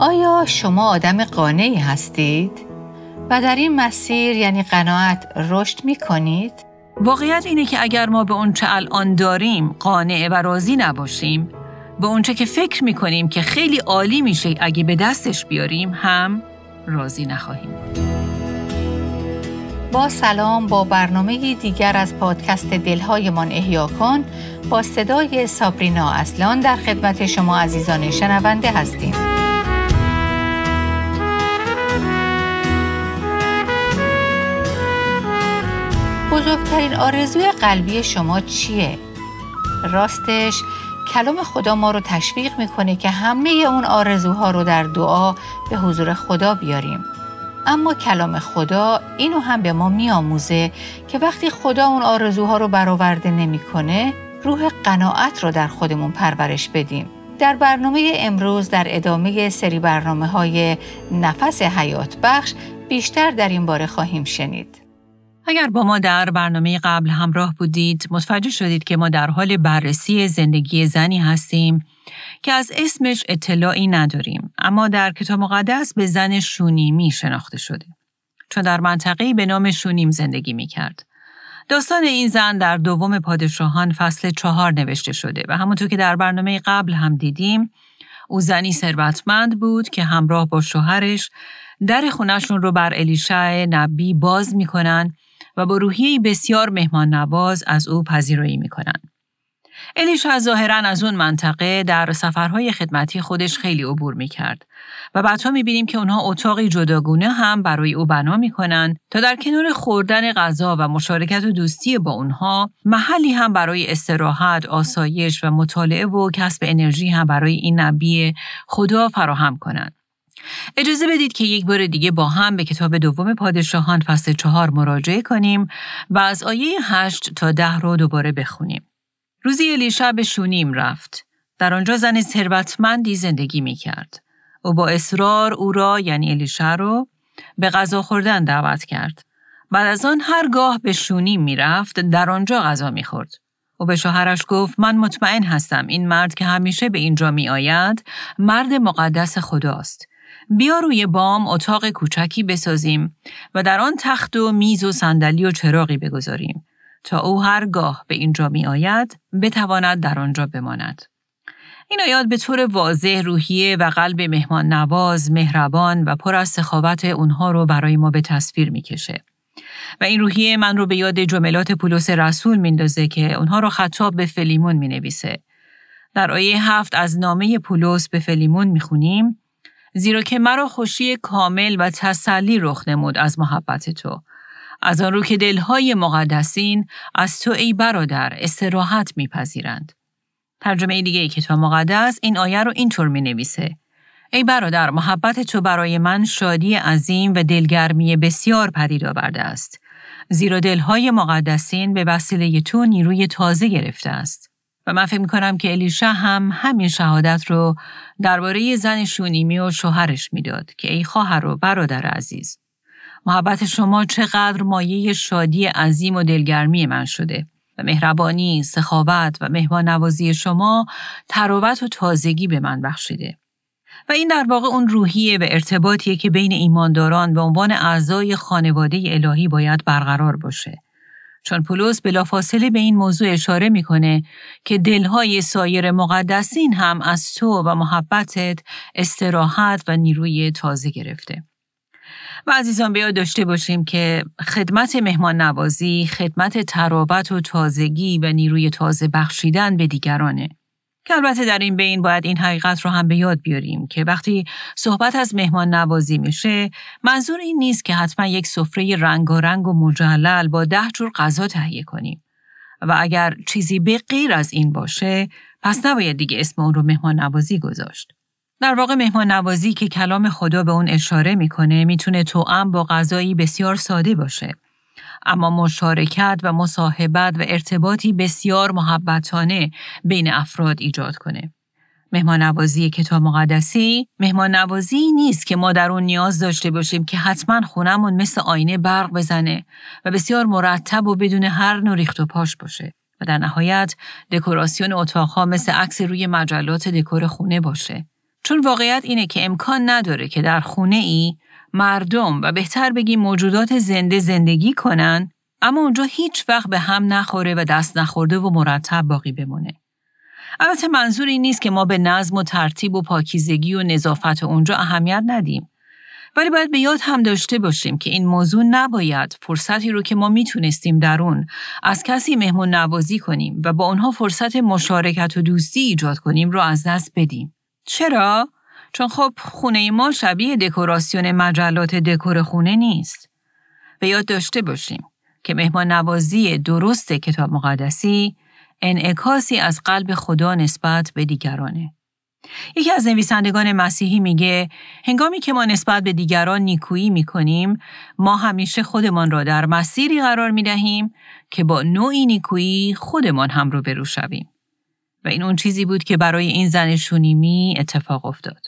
آیا شما آدم قانعی هستید؟ و در این مسیر یعنی قناعت رشد می کنید؟ واقعیت اینه که اگر ما به اونچه الان داریم قانع و راضی نباشیم به اونچه که فکر می کنیم که خیلی عالی میشه اگه به دستش بیاریم هم راضی نخواهیم. با سلام با برنامه دیگر از پادکست دلهایمان احیا کن با صدای سابرینا اصلان در خدمت شما عزیزان شنونده هستیم. بزرگترین آرزوی قلبی شما چیه؟ راستش کلام خدا ما رو تشویق می‌کنه که همه اون آرزوها رو در دعا به حضور خدا بیاریم. اما کلام خدا اینو هم به ما میآموزه که وقتی خدا اون آرزوها رو برآورده نمی‌کنه روح قناعت رو در خودمون پرورش بدیم در برنامه امروز در ادامه سری برنامه های نفس حیات بخش بیشتر در این باره خواهیم شنید. اگر با ما در برنامه قبل همراه بودید متوجه شدید که ما در حال بررسی زندگی زنی هستیم که از اسمش اطلاعی نداریم اما در کتاب مقدس به زن شونیمی شناخته شده چون در منطقه‌ای به نام شونیم زندگی می کرد. داستان این زن در دوم پادشاهان فصل چهار نوشته شده و همونطور که در برنامه قبل هم دیدیم او زنی ثروتمند بود که همراه با شوهرش در خونشون رو بر الیشع نبی باز می‌کنن و با روحیه بسیار مهمان نواز از او پذیرایی می‌کنن. الیشا ظاهرا از اون منطقه در سفرهای خدمتی خودش خیلی عبور می کرد و بعدها می بینیم که اونها اتاقی جداگونه هم برای او بنا می کنند تا در کنار خوردن غذا و مشارکت و دوستی با اونها محلی هم برای استراحت، آسایش و مطالعه و کسب انرژی هم برای این نبی خدا فراهم کنند. اجازه بدید که یک بار دیگه با هم به کتاب دوم پادشاهان فصل چهار مراجعه کنیم و از آیه هشت تا ده رو دوباره بخونیم. روزی الیشع به شونیم رفت. در آنجا زن ثروتمندی زندگی می کرد. او با اصرار او را یعنی الیشع رو به غذا خوردن دعوت کرد. بعد از آن هرگاه به شونیم می رفت در آنجا غذا می خورد. او به شوهرش گفت من مطمئن هستم این مرد که همیشه به اینجا می آید مرد مقدس خداست. بیا روی بام اتاق کوچکی بسازیم و در آن تخت و میز و صندلی و چراغی بگذاریم تا او هرگاه به اینجا می آید بتواند در آنجا بماند. این آیات به طور واضح روحیه و قلب مهمان نواز، مهربان و پر از سخاوت اونها رو برای ما به تصویر می‌کشه. و این روحیه من رو به یاد جملات پولس رسول میندازه که اونها رو خطاب به فلیمون می نویسه. در آیه هفت از نامه پولس به فلیمون می‌خونیم زیرا که مرا خوشی کامل و تسلی رخ نمود از محبت تو از آن رو که دلهای مقدسین از تو ای برادر استراحت میپذیرند. ترجمه دیگه ای کتاب مقدس این آیه رو اینطور می نویسه. ای برادر محبت تو برای من شادی عظیم و دلگرمی بسیار پدید آورده است. زیرا دلهای مقدسین به وسیله تو نیروی تازه گرفته است. و من فکر کنم که الیشا هم همین شهادت رو درباره زن شونیمی و شوهرش می‌داد که ای خواهر و برادر عزیز محبت شما چقدر مایه شادی عظیم و دلگرمی من شده و مهربانی، سخاوت و مهمان نوازی شما تراوت و تازگی به من بخشیده. و این در واقع اون روحیه و ارتباطیه که بین ایمانداران به عنوان اعضای خانواده الهی باید برقرار باشه. چون پولس بلافاصله به این موضوع اشاره می‌کنه که دلهای سایر مقدسین هم از تو و محبتت استراحت و نیروی تازه گرفته. و عزیزان بیاد داشته باشیم که خدمت مهمان نوازی، خدمت ترابط و تازگی و نیروی تازه بخشیدن به دیگرانه. که البته در این بین باید این حقیقت رو هم به یاد بیاریم که وقتی صحبت از مهمان نوازی میشه منظور این نیست که حتما یک سفره رنگارنگ و مجلل با ده جور غذا تهیه کنیم و اگر چیزی به غیر از این باشه پس نباید دیگه اسم اون رو مهمان نوازی گذاشت. در واقع مهمان نوازی که کلام خدا به اون اشاره می‌کنه می‌تونه توأم با غذایی بسیار ساده باشه. اما مشارکت و مصاحبت و ارتباطی بسیار محبتانه بین افراد ایجاد کنه. مهمان نوازی کتاب مقدسی مهمان نوازی نیست که ما در اون نیاز داشته باشیم که حتما خونمون مثل آینه برق بزنه و بسیار مرتب و بدون هر نوع ریخت و پاش باشه و در نهایت دکوراسیون اتاقها مثل عکس روی مجلات دکور خونه باشه چون واقعیت اینه که امکان نداره که در خونه ای مردم و بهتر بگیم موجودات زنده زندگی کنن اما اونجا هیچ وقت به هم نخوره و دست نخورده و مرتب باقی بمونه. البته منظور این نیست که ما به نظم و ترتیب و پاکیزگی و نظافت اونجا اهمیت ندیم. ولی باید به یاد هم داشته باشیم که این موضوع نباید فرصتی رو که ما می‌تونستیم در اون از کسی مهمون نوازی کنیم و با اونها فرصت مشارکت و دوستی ایجاد کنیم رو از دست بدیم. چرا؟ چون خب خونه ما شبیه دکوراسیون مجلات دکور خونه نیست. به یاد داشته باشیم که مهمان نوازی درست کتاب مقدسی انعکاسی از قلب خدا نسبت به دیگرانه. یکی از نویسندگان مسیحی میگه هنگامی که ما نسبت به دیگران نیکویی می‌کنیم ما همیشه خودمان را در مسیری قرار می‌دهیم که با نوعی نیکویی خودمان هم رو برو شویم. و این اون چیزی بود که برای این زن شونیمی اتفاق افتاد.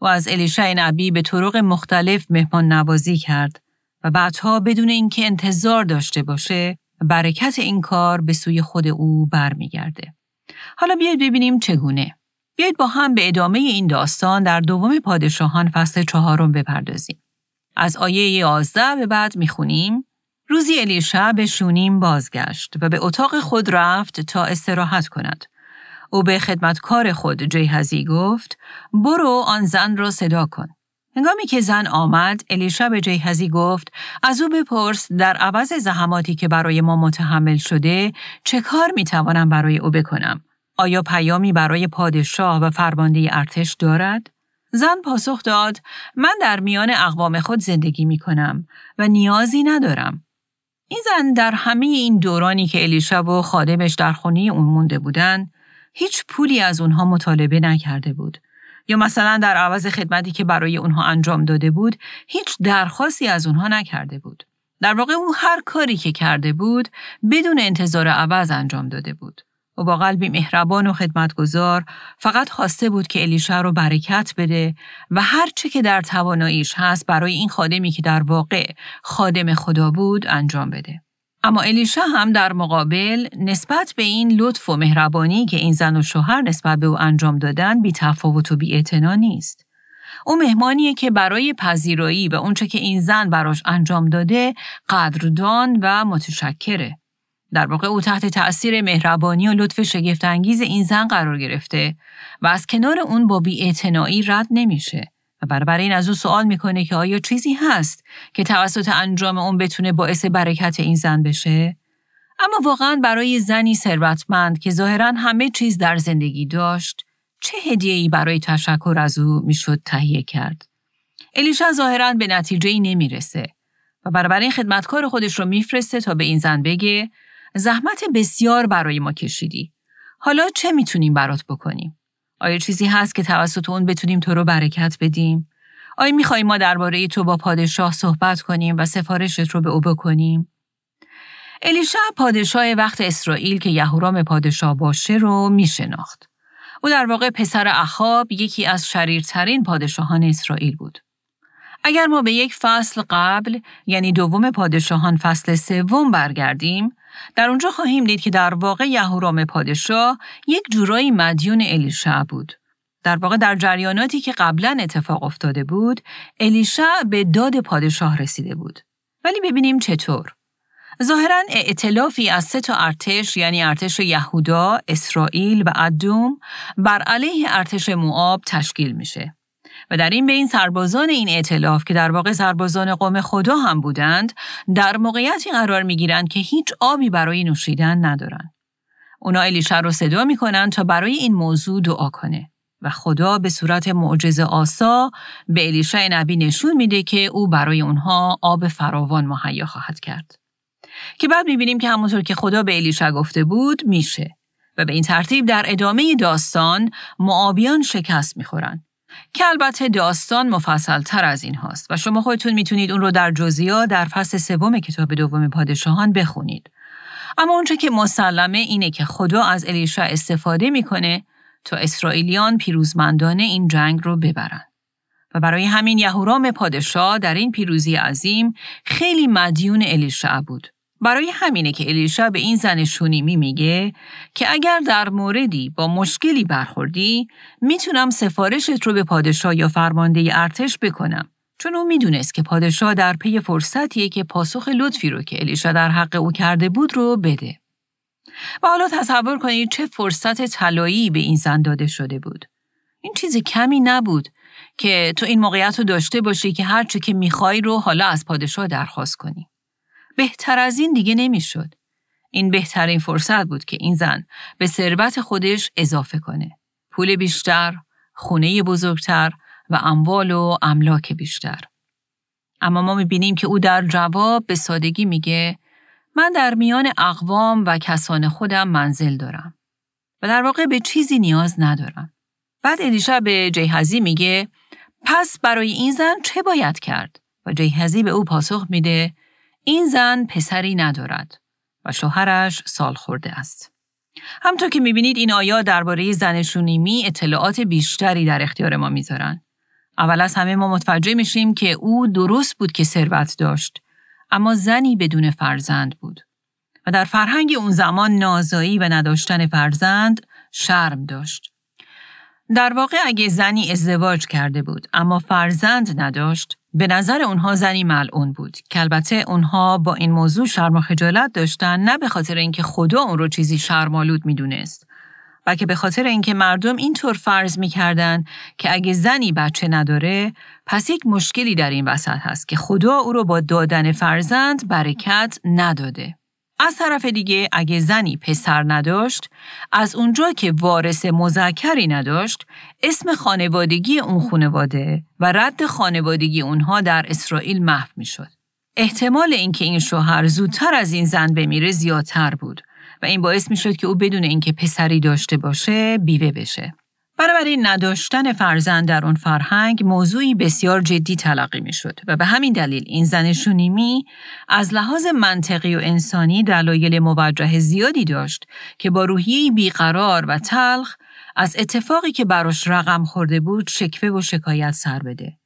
و از الیشع نبی به طرق مختلف مهمان نوازی کرد و بعدها بدون اینکه انتظار داشته باشه برکت این کار به سوی خود او برمیگرده. حالا بیاید ببینیم چگونه. بیاید با هم به ادامه این داستان در دوم پادشاهان فصل چهارم بپردازیم. از آیه 11 به بعد می‌خونیم روزی الیشع به شونیم بازگشت و به اتاق خود رفت تا استراحت کند. او به خدمتکار خود جیهزی گفت برو آن زن را صدا کن. هنگامی که زن آمد، الیشا به جیهزی گفت از او بپرس در عوض زحماتی که برای ما متحمل شده چه کار می توانم برای او بکنم؟ آیا پیامی برای پادشاه و فرمانده ارتش دارد؟ زن پاسخ داد من در میان اقوام خود زندگی می کنم و نیازی ندارم. این زن در همه این دورانی که الیشا و خادمش در خونه اون مونده بودن هیچ پولی از اونها مطالبه نکرده بود یا مثلا در عوض خدمتی که برای اونها انجام داده بود هیچ درخواستی از اونها نکرده بود. در واقع او هر کاری که کرده بود بدون انتظار عوض انجام داده بود. و با قلبی مهربان و خدمتگذار فقط خواسته بود که الیشا رو برکت بده و هر چه که در تواناییش هست برای این خادمی که در واقع خادم خدا بود انجام بده. اما الیشا هم در مقابل نسبت به این لطف و مهربانی که این زن و شوهر نسبت به او انجام دادن بی تفاوت و بی نیست. او مهمانیه که برای پذیرایی و اونچه که این زن براش انجام داده قدردان و متشکره. در واقع او تحت تأثیر مهربانی و لطف شگفتانگیز این زن قرار گرفته و از کنار اون با بی رد نمیشه. و برابر این از او سوال می‌کنه که آیا چیزی هست که توسط انجام اون بتونه باعث برکت این زن بشه؟ اما واقعا برای زنی ثروتمند که ظاهرا همه چیز در زندگی داشت چه ای برای تشکر از او می‌شد تهیه کرد؟ الیشا ظاهرا به نتیجه ای نمی‌رسه و برابر این خدمتکار خودش رو میفرسته تا به این زن بگه زحمت بسیار برای ما کشیدی. حالا چه می‌تونیم برات بکنیم؟ آیا چیزی هست که توسط اون بتونیم تو رو برکت بدیم؟ آیا می‌خوای ما درباره تو با پادشاه صحبت کنیم و سفارشت رو به او بکنیم؟ الیشا پادشاه وقت اسرائیل که یهورام پادشاه باشه رو میشناخت. او در واقع پسر اخاب یکی از شریرترین پادشاهان اسرائیل بود. اگر ما به یک فصل قبل یعنی دوم پادشاهان فصل سوم برگردیم در اونجا خواهیم دید که در واقع یهورام پادشاه یک جورایی مدیون الیشع بود. در واقع در جریاناتی که قبلا اتفاق افتاده بود، الیشع به داد پادشاه رسیده بود. ولی ببینیم چطور. ظاهرا ائتلافی از سه تا ارتش یعنی ارتش یهودا، اسرائیل و ادوم بر علیه ارتش موآب تشکیل میشه. و در این بین سربازان این ائتلاف که در واقع سربازان قوم خدا هم بودند در موقعیتی قرار می گیرند که هیچ آبی برای نوشیدن ندارند. اونا الیشا رو صدا می‌کنن تا برای این موضوع دعا کنه و خدا به صورت معجزه آسا به الیشع نبی نشون میده که او برای اونها آب فراوان مهیا خواهد کرد. که بعد می‌بینیم که همونطور که خدا به الیشع گفته بود میشه و به این ترتیب در ادامه داستان معابیان شکست می‌خورن که البته داستان مفصل تر از این هاست و شما خودتون می‌تونید اون رو در جزیا در فصل سوم کتاب دوم پادشاهان بخونید. اما اونچه که مسلمه اینه که خدا از الیشا استفاده می‌کنه تا اسرائیلیان پیروزمندانه این جنگ رو ببرن. و برای همین یهورام پادشاه در این پیروزی عظیم خیلی مدیون الیشع بود برای همینه که الیشا به این زن شونیمی میگه که اگر در موردی با مشکلی برخوردی می‌تونم سفارشت رو به پادشاه یا فرمانده ارتش بکنم چون او می‌دونست که پادشاه در پی فرصتیه که پاسخ لطفی رو که الیشا در حق او کرده بود رو بده. و حالا تصور کنید چه فرصت طلایی به این زن داده شده بود. این چیز کمی نبود که تو این موقعیت رو داشته باشی که هر چی که می‌خوای رو حالا از پادشاه درخواست کنی. بهتر از این دیگه نمی‌شد. این بهترین فرصت بود که این زن به ثروت خودش اضافه کنه. پول بیشتر، خونه بزرگتر و اموال و املاک بیشتر. اما ما می‌بینیم که او در جواب به سادگی میگه من در میان اقوام و کسان خودم منزل دارم و در واقع به چیزی نیاز ندارم. بعد الیشا به جیهزی میگه پس برای این زن چه باید کرد؟ و جیهزی به او پاسخ میده این زن پسری ندارد و شوهرش سال خورده است. همطور که می‌بینید این آیا درباره زن شونیمی اطلاعات بیشتری در اختیار ما می‌ذارن. اول از همه ما متوجه میشیم که او درست بود که ثروت داشت اما زنی بدون فرزند بود و در فرهنگ اون زمان نازایی و نداشتن فرزند شرم داشت. در واقع اگه زنی ازدواج کرده بود اما فرزند نداشت به نظر اونها زنی ملعون بود که البته اونها با این موضوع شرم و خجالت داشتن نه به خاطر اینکه خدا اون رو چیزی شرمالود می‌دونست بلکه به خاطر اینکه مردم اینطور فرض می‌کردن که اگه زنی بچه نداره پس یک مشکلی در این وسط هست که خدا او رو با دادن فرزند برکت نداده. از طرف دیگه اگه زنی پسر نداشت از اونجا که وارث مذکری نداشت اسم خانوادگی اون خانواده و رد خانوادگی اونها در اسرائیل محو می‌شد. احتمال اینکه این شوهر زودتر از این زن بمیره زیادتر بود و این باعث می شد که او بدون اینکه پسری داشته باشه بیوه بشه. بنابراین نداشتن فرزند در اون فرهنگ موضوعی بسیار جدی تلقی می شد و به همین دلیل این زن شونیمی از لحاظ منطقی و انسانی دلایل موجه زیادی داشت که با روحیه بیقرار و تلخ از اتفاقی که براش رقم خورده بود شکوه و شکایت سر بده.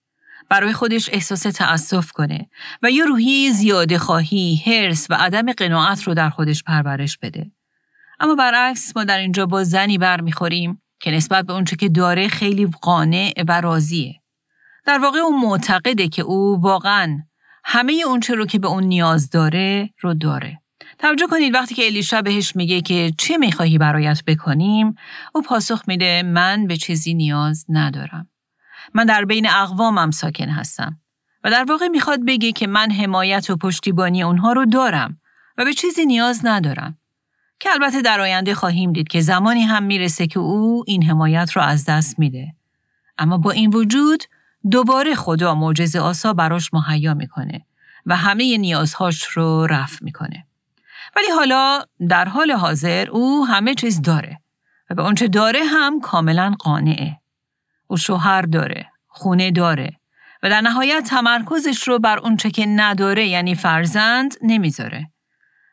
برای خودش احساس تأسف کنه و یه روحیه زیاده خواهی، هرس و عدم قناعت رو در خودش پرورش بده. اما برعکس ما در اینجا با زنی برمیخوریم که نسبت به اونچه که داره خیلی قانع و راضیه. در واقع اون معتقده که او واقعا همه اونچه رو که به اون نیاز داره رو داره. توجه کنید وقتی که الیشا بهش میگه که چه می‌خواهی برایت بکنیم او پاسخ میده من به چیزی نیاز ندارم. من در بین اقوامم ساکن هستم و در واقع می‌خواد بگه که من حمایت و پشتیبانی اونها رو دارم و به چیزی نیاز ندارم. که البته در آینده خواهیم دید که زمانی هم می‌رسه که او این حمایت رو از دست میده. اما با این وجود دوباره خدا معجزه آسا براش مهیا می‌کنه و همه نیازهاش رو رفع می‌کنه. ولی حالا در حال حاضر او همه چیز داره و به اونچه داره هم کاملا قانعه. او شوهر داره، خونه داره و در نهایت تمرکزش رو بر اونچه که نداره یعنی فرزند نمی‌ذاره.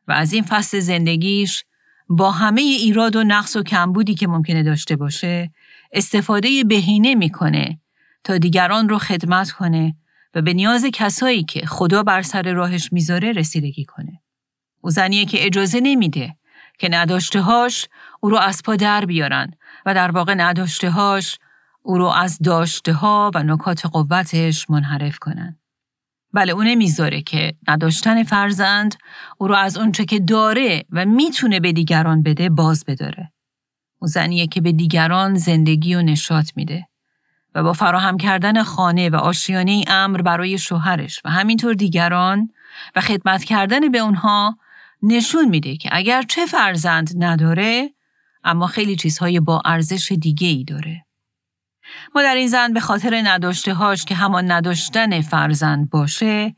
و از این فصل زندگیش با همه ایراد و نقص و کمبودی که ممکنه داشته باشه استفاده بهینه می‌کنه تا دیگران رو خدمت کنه و به نیاز کسایی که خدا بر سر راهش می‌ذاره رسیدگی کنه. او زنیه که اجازه نمیده که نداشته هاش او رو از پا در بیارن و در واقع نداشته هاش او رو از داشته ها و نکات قوتش منحرف کنن. بله اون نمی‌ذاره که نداشتن فرزند او رو از اونچه که داره و می‌تونه به دیگران بده باز بداره. او زنیه که به دیگران زندگی و نشاط میده و با فراهم کردن خانه و آشیانه امر برای شوهرش و همینطور دیگران و خدمت کردن به اونها نشون میده که اگر چه فرزند نداره اما خیلی چیزهای با ارزش دیگه ای داره. ما در این زن به خاطر نداشته هاش که همان نداشتن فرزند باشه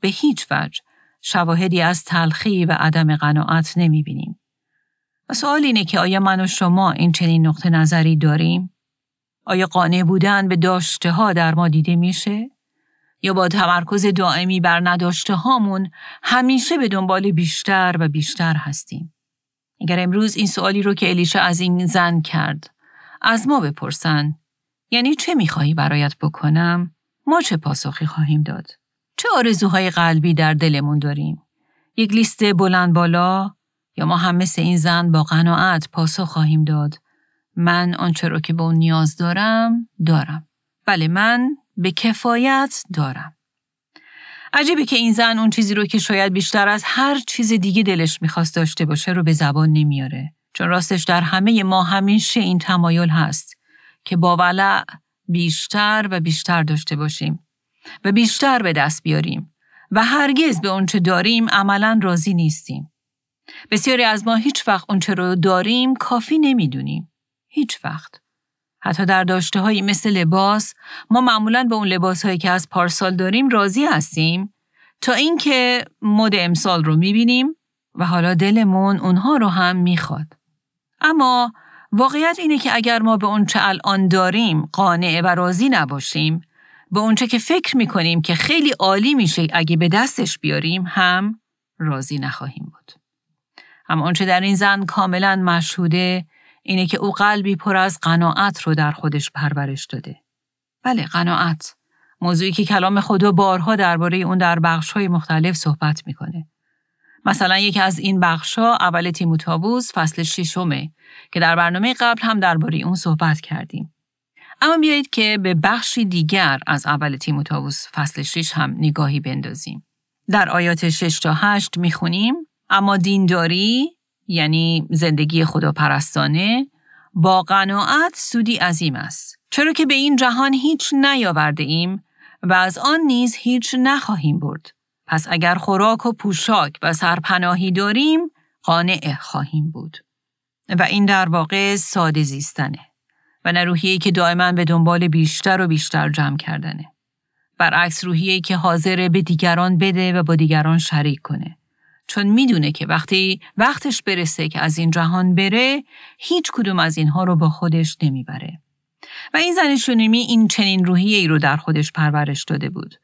به هیچ وجه شواهدی از تلخی و عدم قناعت نمی بینیم. و سوال اینه که آیا من و شما این چنین نقطه نظری داریم؟ آیا قانع بودن به داشته ها در ما دیده میشه؟ یا با تمرکز دائمی بر نداشته هامون همیشه به دنبال بیشتر و بیشتر هستیم؟ اگر امروز این سوالی رو که الیشا از این زن کرد از ما بپرسن یعنی چه می‌خواهی برایت بکنم؟ ما چه پاسخی خواهیم داد؟ چه آرزوهای قلبی در دلمون داریم؟ یک لیست بلند بالا یا ما هم مثل این زن با قناعت پاسخ خواهیم داد من آنچه را که به اون نیاز دارم دارم بله من به کفایت دارم عجیبه که این زن اون چیزی رو که شاید بیشتر از هر چیز دیگه دلش می‌خواست داشته باشه رو به زبان نمیاره چون راستش در همه ما همیشه این تمایل هست که با ولع بیشتر و بیشتر داشته باشیم و بیشتر به دست بیاریم و هرگز به اونچه داریم عملا راضی نیستیم. بسیاری از ما هیچ وقت اونچه رو داریم کافی نمی‌دونیم. هیچ وقت. حتی در داشته هایی مثل لباس ما معمولا به اون لباس هایی که از پارسال داریم راضی هستیم تا اینکه مد امسال رو می‌بینیم و حالا دلمون اونها رو هم می‌خواد. اما واقعیت اینه که اگر ما به اونچه الان داریم قانع و راضی نباشیم به اونچه که فکر می‌کنیم که خیلی عالی میشه اگه به دستش بیاریم هم راضی نخواهیم بود. اما اونچه در این زن کاملا مشهوده اینه که او قلبی پر از قناعت رو در خودش پرورش داده. بله قناعت. موضوعی که کلام خدا بارها درباره اون در بخش‌های مختلف صحبت می‌کنه. مثلا یکی از این بخشها اول تیموتائوس فصل ششمه که در برنامه قبل هم درباره اون صحبت کردیم. اما بیایید که به بخشی دیگر از اول تیموتائوس فصل 6 هم نگاهی بندازیم. در آیات 6 تا 8 می‌خونیم اما دینداری یعنی زندگی خداپرستانه با قناعت سودی عظیم است. چرا که به این جهان هیچ نیاورده ایم و از آن نیز هیچ نخواهیم برد. پس اگر خوراک و پوشاک و سرپناهی داریم قانع خواهیم بود. و این در واقع ساده زیستنه. و نه روحیه‌ای که دائما به دنبال بیشتر و بیشتر جمع کردنه. برعکس روحیه‌ای که حاضر به دیگران بده و با دیگران شریک کنه. چون می‌دونه که وقتی وقتش برسه که از این جهان بره هیچ کدوم از اینها رو با خودش نمی‌بره. و این زن شونیمی این چنین روحیه ای رو در خودش پرورش داده بود.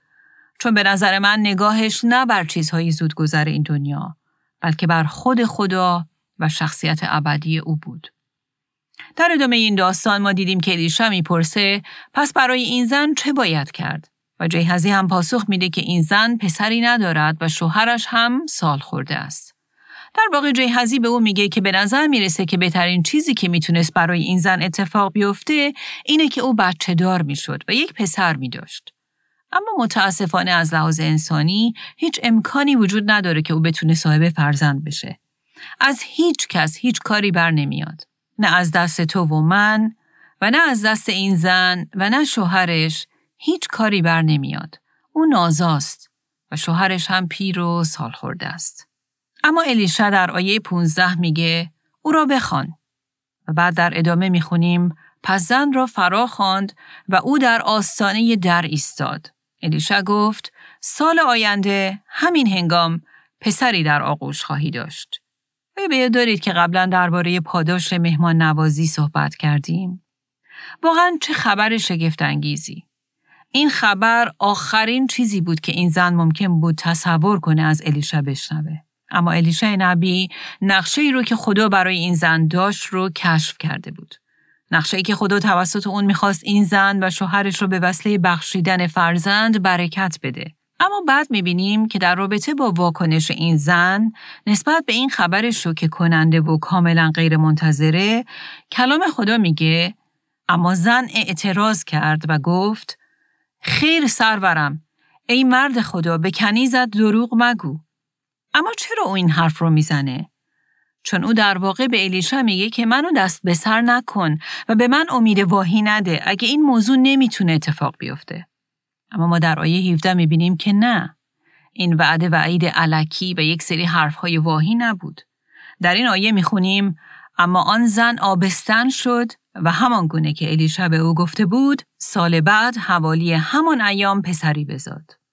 چون به نظر من نگاهش نه بر چیزهای زودگذر این دنیا بلکه بر خود خدا و شخصیت ابدی او بود. در ادامه این داستان ما دیدیم که الیشا می‌پرسه پس برای این زن چه باید کرد؟ و جیهزی هم پاسخ میده که این زن پسری ندارد و شوهرش هم سال خورده است. در واقع جیهزی به او میگه که به نظر می‌رسه که بهترین چیزی که می‌تونست برای این زن اتفاق بیفته اینه که او بچه دار می‌شد و یک پسر میداشت. اما متاسفانه از لحاظ انسانی هیچ امکانی وجود نداره که او بتونه صاحب فرزند بشه. از هیچ کس هیچ کاری بر نمیاد. نه از دست تو و من و نه از دست این زن و نه شوهرش هیچ کاری بر نمیاد. او نازاست و شوهرش هم پیر و سال خورده است. اما الیشا در آیه 15 میگه او را بخوان و بعد در ادامه می‌خونیم پس زن را فرا خواند و او در آستانه در ایستاد. الیشا گفت سال آینده همین هنگام پسری در آغوش خواهی داشت. آیا به دارید که قبلا درباره پاداش مهمان نوازی صحبت کردیم؟ واقعا چه خبر شگفت انگیزی. این خبر آخرین چیزی بود که این زن ممکن بود تصور کنه از الیشا بشنوه. اما الیشا نبی نقشه ای رو که خدا برای این زن داشت رو کشف کرده بود. نقشه ای که خدا توسط اون می‌خواست این زن و شوهرش رو به وسیله بخشیدن فرزند برکت بده. اما بعد می‌بینیم که در رابطه با واکنش این زن نسبت به این خبر شوکه کننده و کاملا غیر منتظره کلام خدا میگه اما زن اعتراض کرد و گفت خیر سرورم ای مرد خدا به کنیزت دروغ مگو اما چرا او این حرف رو می‌زنه؟ چون او در واقع به الیشا میگه که منو دست به سر نکن و به من امید واهی نده اگه این موضوع نمی‌تونه اتفاق بیفته. اما ما در آیه 17 می‌بینیم که نه. این وعده وعید علکی و یک سری حرفهای واهی نبود. در این آیه می‌خونیم اما آن زن آبستن شد و همان گونه که الیشا به او گفته بود سال بعد حوالی همان ایام پسری بزاد.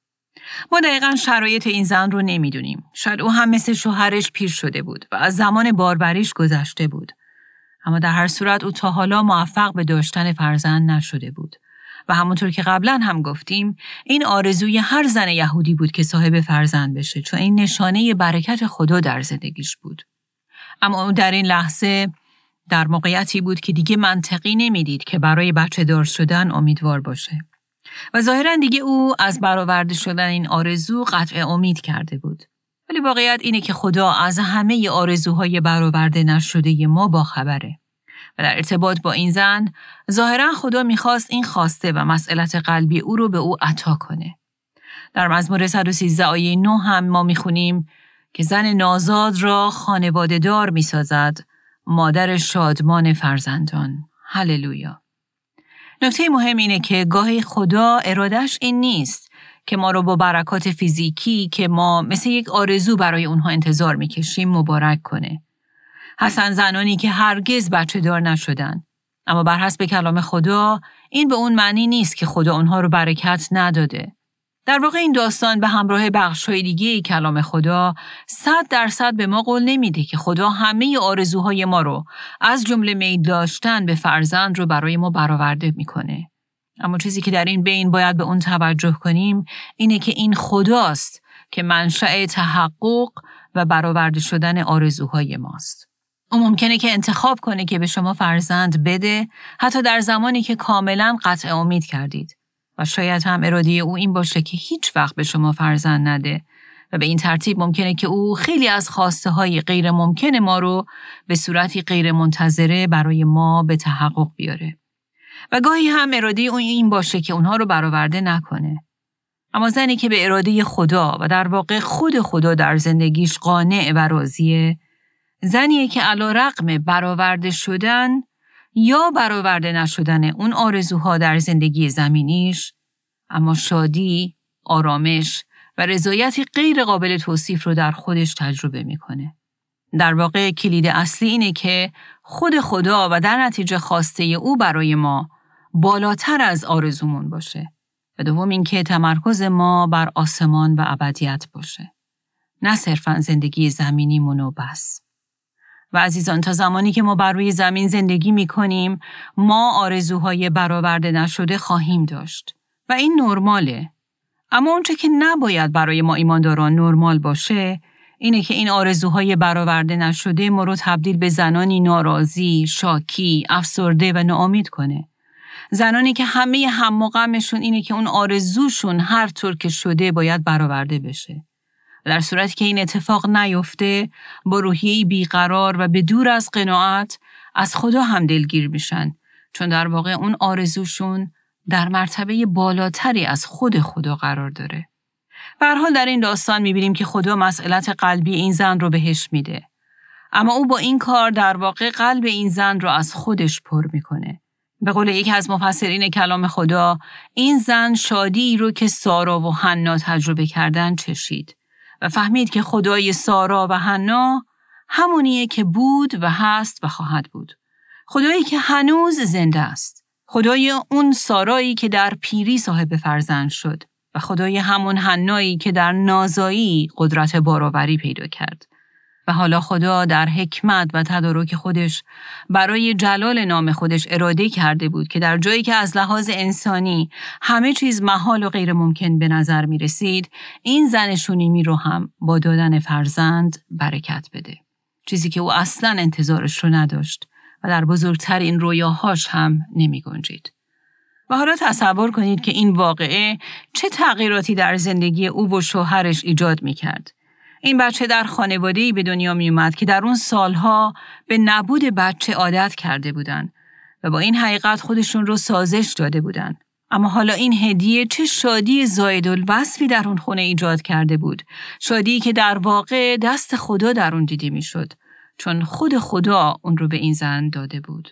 ما دقیقا شرایط این زن رو نمی‌دونیم. شاید او هم مثل شوهرش پیر شده بود و از زمان باربریش گذشته بود. اما در هر صورت او تا حالا موفق به داشتن فرزند نشده بود. و همونطور که قبلا هم گفتیم این آرزوی هر زن یهودی بود که صاحب فرزند بشه چون این نشانه برکت خدا در زندگیش بود. اما او در این لحظه در موقعیتی بود که دیگه منطقی نمی‌دید که برای بچه دار شدن امیدوار باشه. و ظاهرا دیگه او از برآورده شدن این آرزو قطع امید کرده بود. ولی واقعیت اینه که خدا از همه آرزوهای برآورده نشده ما با خبره. و در ارتباط با این زن ظاهرا خدا می‌خواست این خواسته و مسئلت قلبی او رو به او عطا کنه. در مزمور 113 آیه 9 هم ما می‌خونیم که زن نازاد را خانواده دار می‌سازد مادر شادمان فرزندان. هللویا. نکته مهم اینه که گاهی خدا ارادش این نیست که ما رو با برکات فیزیکی که ما مثل یک آرزو برای اونها انتظار می‌کشیم مبارک کنه. حسن زنانی که هرگز بچه دار نشدن. اما بر حسب کلام خدا این به اون معنی نیست که خدا اونها رو برکت نداده. در واقع این داستان به همراه بخش های دیگه کلام خدا صد درصد به ما قول نمیده که خدا همه آرزوهای ما رو از جمله میل داشتن به فرزند رو برای ما برآورده می‌کنه. اما چیزی که در این بین باید به اون توجه کنیم اینه که این خداست که منشأ تحقق و برآورده شدن آرزوهای ماست. او ممکنه که انتخاب کنه که به شما فرزند بده حتی در زمانی که کاملا قطع امید کردید. شاید هم اراده او این باشه که هیچ وقت به شما فرزند نده و به این ترتیب ممکنه که او خیلی از خواسته های غیر ممکن ما رو به صورتی غیر منتظره برای ما به تحقق بیاره. و گاهی هم اراده او این باشه که اونها رو برآورده نکنه. اما زنی که به اراده خدا و در واقع خود خدا در زندگیش قانع و راضیه زنیه که علا رقم برآورده شدن یا برآورده نشدن اون آرزوها در زندگی زمینیش اما شادی، آرامش و رضایتی غیر قابل توصیف رو در خودش تجربه می‌کنه. در واقع کلید اصلی اینه که خود خدا و در نتیجه خواسته او برای ما بالاتر از آرزومون باشه. و دوم اینکه تمرکز ما بر آسمان و ابدیت باشه. نه صرفا زندگی زمینی و بس. و عزیزان تا زمانی که ما بر روی زمین زندگی می کنیم ما آرزوهای برآورده نشده خواهیم داشت و این نرماله اما اونچه که نباید برای ما ایمانداران نرمال باشه اینه که این آرزوهای برآورده نشده ما رو تبدیل به زنانی ناراضی، شاکی، افسرده و ناامید کنه. زنانی که همه هم و غمشون اینه که اون آرزوشون هر طور که شده باید برآورده بشه. در صورتی که این اتفاق نیفته با روحیه بیقرار و به دور از قناعت از خدا هم دلگیر میشن چون در واقع اون آرزوشون در مرتبه بالاتری از خود خدا قرار داره. به حال در این داستان می‌بینیم که خدا مسئلت قلبی این زن رو بهش میده. اما او با این کار در واقع قلب این زن رو از خودش پر می‌کنه. به قول یکی از مفسرین کلام خدا این زن شادی رو که سارا و حنا تجربه کردن چشید. و فهمید که خدای سارا و حنا همونیه که بود و هست و خواهد بود. خدایی که هنوز زنده است. خدای اون سارایی که در پیری صاحب فرزند شد و خدای همون حنایی که در نازایی قدرت باراوری پیدا کرد. و حالا خدا در حکمت و تدارک خودش برای جلال نام خودش اراده کرده بود که در جایی که از لحاظ انسانی همه چیز محال و غیر ممکن به نظر می رسید این زن شونیمی رو هم با دادن فرزند برکت بده. چیزی که او اصلا انتظارش رو نداشت و در بزرگترین رویاهاش هم نمی گنجید. و حالا تصور کنید که این واقعه چه تغییراتی در زندگی او و شوهرش ایجاد می کرد. این بچه در خانواده‌ای به دنیا می اومد که در اون سالها به نبود بچه عادت کرده بودند و با این حقیقت خودشون رو سازش داده بودند. اما حالا این هدیه چه شادی زاید الوصفی در اون خونه ایجاد کرده بود. شادی که در واقع دست خدا در اون دیده می‌شد چون خود خدا اون رو به این زن داده بود.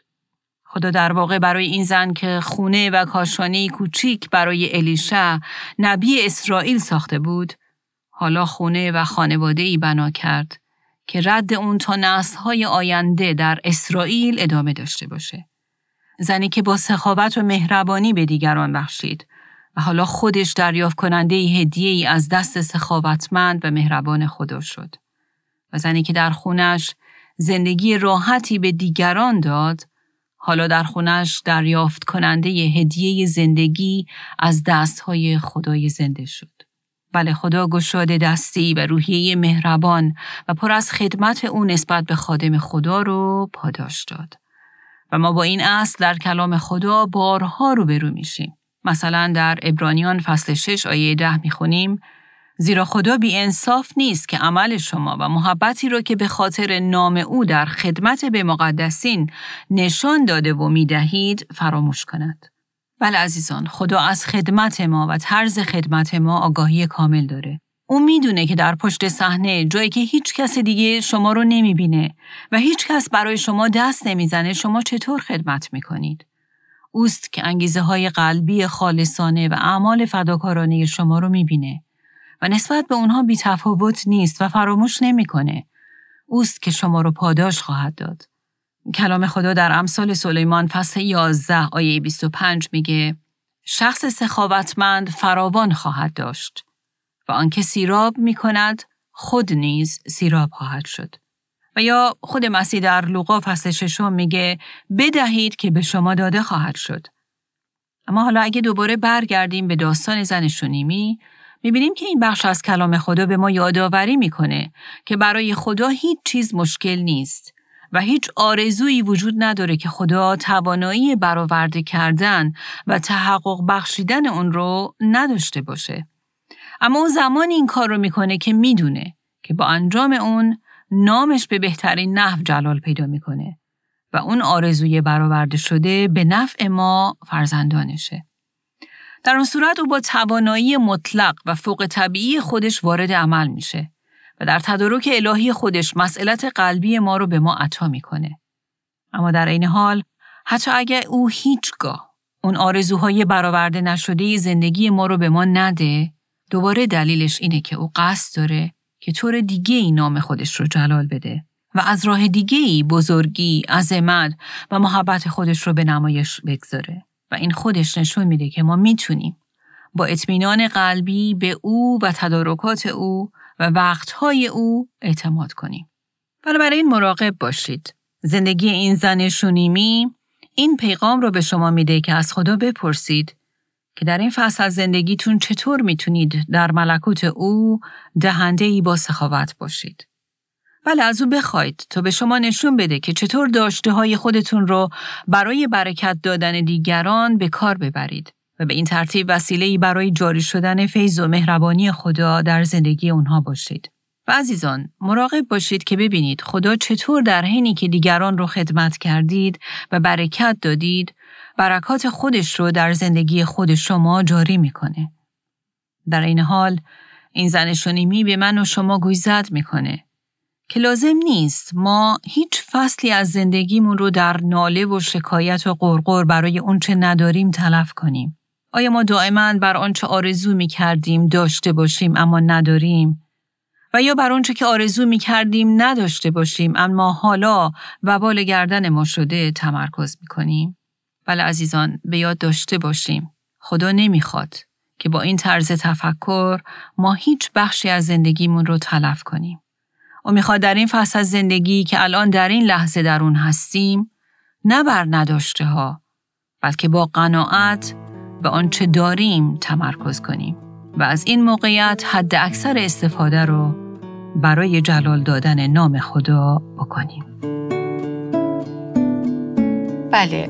خدا در واقع برای این زن که خونه و کاشانه کوچیک برای الیشع نبی اسرائیل ساخته بود حالا خونه و خانواده ای بنا کرد که رد اون تا نسلهای آینده در اسرائیل ادامه داشته باشه. زنی که با سخاوت و مهربانی به دیگران بخشید و حالا خودش دریافت کننده هدیه ای از دست سخاوتمند و مهربان خدا شد. و زنی که در خونش زندگی راحتی به دیگران داد، حالا در خونش دریافت کننده هدیه زندگی از دستهای خدای زنده شد. بله خدا گشاده دستی و روحیه مهربان و پر از خدمت او نسبت به خادم خدا رو پاداش داد. و ما با این اصل در کلام خدا بارها رو برو میشیم. مثلا در ابرانیان فصل 6 آیه 10 می‌خونیم زیرا خدا بی انصاف نیست که عمل شما و محبتی را که به خاطر نام او در خدمت به مقدسین نشان داده و می دهید فراموش کند. بله عزیزان خدا از خدمت ما و طرز خدمت ما آگاهی کامل داره. او می‌دونه که در پشت صحنه جایی که هیچ کس دیگه شما رو نمی‌بینه و هیچ کس برای شما دست نمی‌زنه شما چطور خدمت می‌کنید. اوست که انگیزه های قلبی خالصانه و اعمال فداکارانه شما رو می‌بینه و نسبت به اونها بی تفاوت نیست و فراموش نمی‌کنه. اوست که شما رو پاداش خواهد داد. کلام خدا در امثال سلیمان فصل 11 آیه 25 میگه شخص سخاوتمند فراوان خواهد داشت و آنکه سیراب می کند خود نیز سیراب خواهد شد. و یا خود مسیح در لوقا فصل ششم میگه بدهید که به شما داده خواهد شد. اما حالا اگه دوباره برگردیم به داستان زن شونیمی می‌بینیم که این بخش از کلام خدا به ما یادآوری می‌کنه که برای خدا هیچ چیز مشکل نیست و هیچ آرزویی وجود نداره که خدا توانایی برآورده کردن و تحقق بخشیدن اون رو نداشته باشه. اما اون زمان این کار رو می‌کنه که می‌دونه که با انجام اون نامش به بهترین نحو جلال پیدا می‌کنه و اون آرزوی برآورده شده به نفع ما فرزندانشه. در اون صورت او با توانایی مطلق و فوق طبیعی خودش وارد عمل میشه و در تدارک الهی خودش مسئلت قلبی ما رو به ما عطا می‌کنه. اما در این حال حتی اگر او هیچگاه اون آرزوهای برآورده نشده زندگی ما رو به ما نده دوباره دلیلش اینه که او قصد داره که طور دیگه ای نام خودش رو جلال بده و از راه دیگه ای بزرگی، عظمت و محبت خودش رو به نمایش بگذاره و این خودش نشون میده که ما می‌تونیم با اطمینان قلبی به او و تدارکات او و وقتهای او اعتماد کنیم. بنابراین مراقب باشید. زندگی این زن شونیمی این پیغام رو به شما میده که از خدا بپرسید که در این فصل از زندگیتون چطور می‌تونید در ملکوت او دهنده ای با سخاوت باشید. بله از او بخواید تا به شما نشون بده که چطور داشته های خودتون رو برای برکت دادن دیگران به کار ببرید و به این ترتیب وسیله برای جاری شدن فیض و مهربانی خدا در زندگی اونها باشید. و عزیزان مراقب باشید که ببینید خدا چطور در حینی که دیگران رو خدمت کردید و برکت دادید برکات خودش رو در زندگی خود شما جاری می‌کنه. در این حال این زن شنیمی به من و شما گویزد می‌کنه که لازم نیست ما هیچ فصلی از زندگیمون رو در ناله و شکایت و قرقر برای اونچه نداریم تلف کنیم. آیا ما دائما بر آنچه آرزو می کردیم داشته باشیم اما نداریم؟ و یا بر آنچه که آرزو می کردیم نداشته باشیم اما حالا وبال گردن ما شده تمرکز می کنیم؟ بله عزیزان به یاد داشته باشیم. خدا نمی‌خواد که با این طرز تفکر ما هیچ بخشی از زندگیمون رو تلف کنیم. او می‌خواد در این فصل از زندگی که الان در این لحظه در اون هستیم نه بر نداشته ها بلکه با قناعت به آنچه داریم تمرکز کنیم و از این موقعیت حد اکثر استفاده رو برای جلال دادن نام خدا بکنیم. بله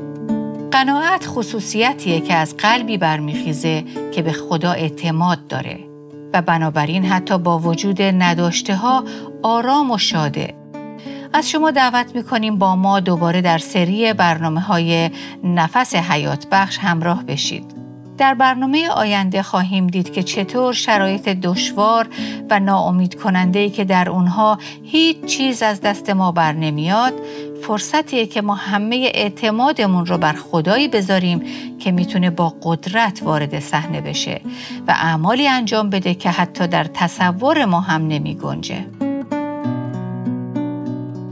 قناعت خصوصیتیه که از قلبی برمیخیزه که به خدا اعتماد داره و بنابراین حتی با وجود نداشته ها آرام و شاده از شما دعوت می‌کنیم با ما دوباره در سری برنامه های نفس حیات بخش همراه بشید. در برنامه آینده خواهیم دید که چطور شرایط دشوار و ناامید کننده که در اونها هیچ چیز از دست ما بر نمیاد فرصتیه که ما همه اعتمادمون رو بر خدایی بذاریم که می‌تونه با قدرت وارد صحنه بشه و اعمالی انجام بده که حتی در تصور ما هم نمی گنجه.